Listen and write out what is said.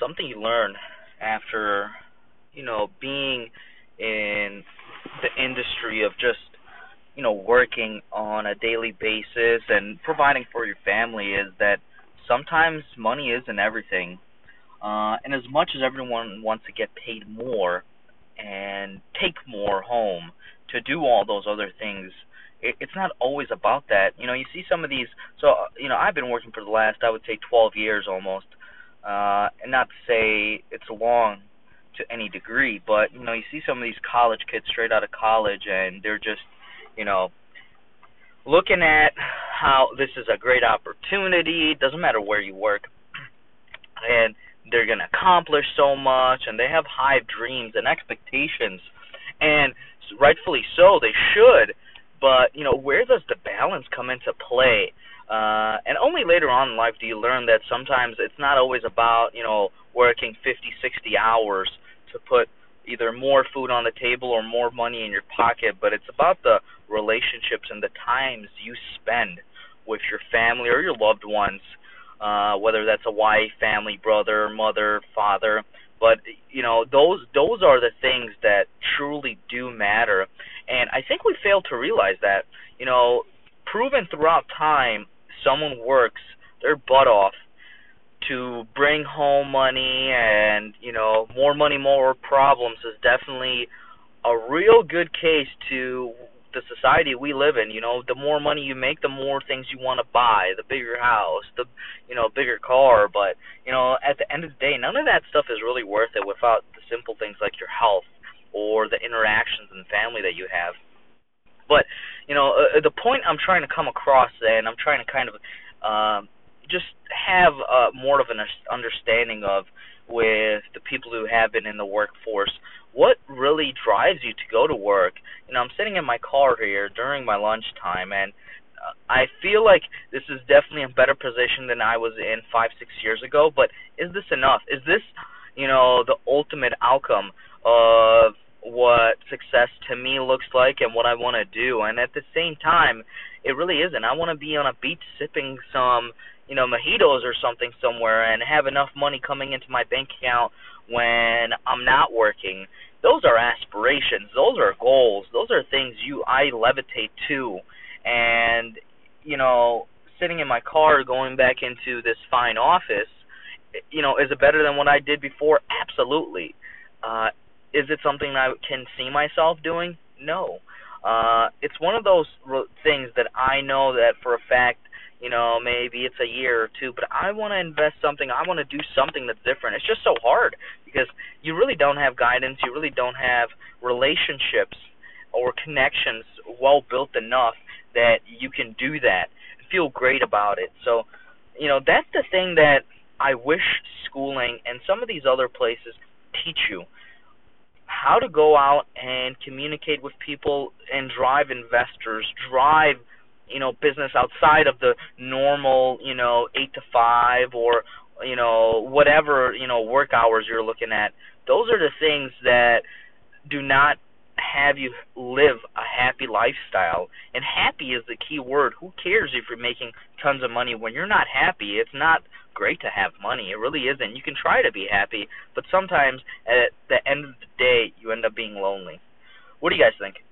something you learn after, you know, being in the industry of just, you know, working on a daily basis and providing for your family is that sometimes money isn't everything. Uh, and as much as everyone wants to get paid more and take more home to do all those other things, it, it's not always about that. You know, you see some of these. So, you know, I've been working for the last, I would say, 12 years almost. Uh, and not to say it's long to any degree, but you know, you see some of these college kids straight out of college, and they're just, you know, looking at how this is a great opportunity. It doesn't matter where you work, and they're to accomplish so much, and they have high dreams and expectations, and rightfully so, they should. But you know, where does the balance come into play? Uh, and only later on in life do you learn that sometimes it's not always about you know working 50, 60 hours to put either more food on the table or more money in your pocket, but it's about the relationships and the times you spend with your family or your loved ones, uh, whether that's a wife, family, brother, mother, father. But you know those those are the things that truly do matter, and I think we fail to realize that. You know, proven throughout time, someone works their butt off to bring home money and you know more money more problems is definitely a real good case to the society we live in. You know the more money you make the more things you want to buy the bigger house the you know bigger car. But you know at the end of the day none of that stuff is really worth it without the simple things like your health or the interactions and family that you have but you know uh, the point i'm trying to come across and i'm trying to kind of um just have uh, more of an understanding of with the people who have been in the workforce what really drives you to go to work. You know, I'm sitting in my car here during my lunchtime, and uh, I feel like this is definitely a better position than I was in five, six years ago. But is this enough? Is this, you know, the ultimate outcome of what success to me looks like and what I want to do? And at the same time, it really isn't. I want to be on a beach sipping some you know, mojitos or something somewhere and have enough money coming into my bank account when I'm not working. Those are aspirations. Those are goals. Those are things you I levitate to. And you know, sitting in my car going back into this fine office, you know, is it better than what I did before? Absolutely. Uh is it something I can see myself doing? No. Uh it's one of those things that I know that for a fact you know, maybe it's a year or two, but I want to invest something. I want to do something that's different. It's just so hard because you really don't have guidance. You really don't have relationships or connections well built enough that you can do that and feel great about it. So, you know, that's the thing that I wish schooling and some of these other places teach you how to go out and communicate with people and drive investors, drive you know business outside of the normal you know eight to five or you know whatever you know work hours you're looking at. Those are the things that do not have you live a happy lifestyle. And happy is the key word. Who cares if you're making tons of money when you're not happy? It's not great to have money. It really isn't. You can try to be happy but sometimes at the end of the day you end up being lonely. What do you guys think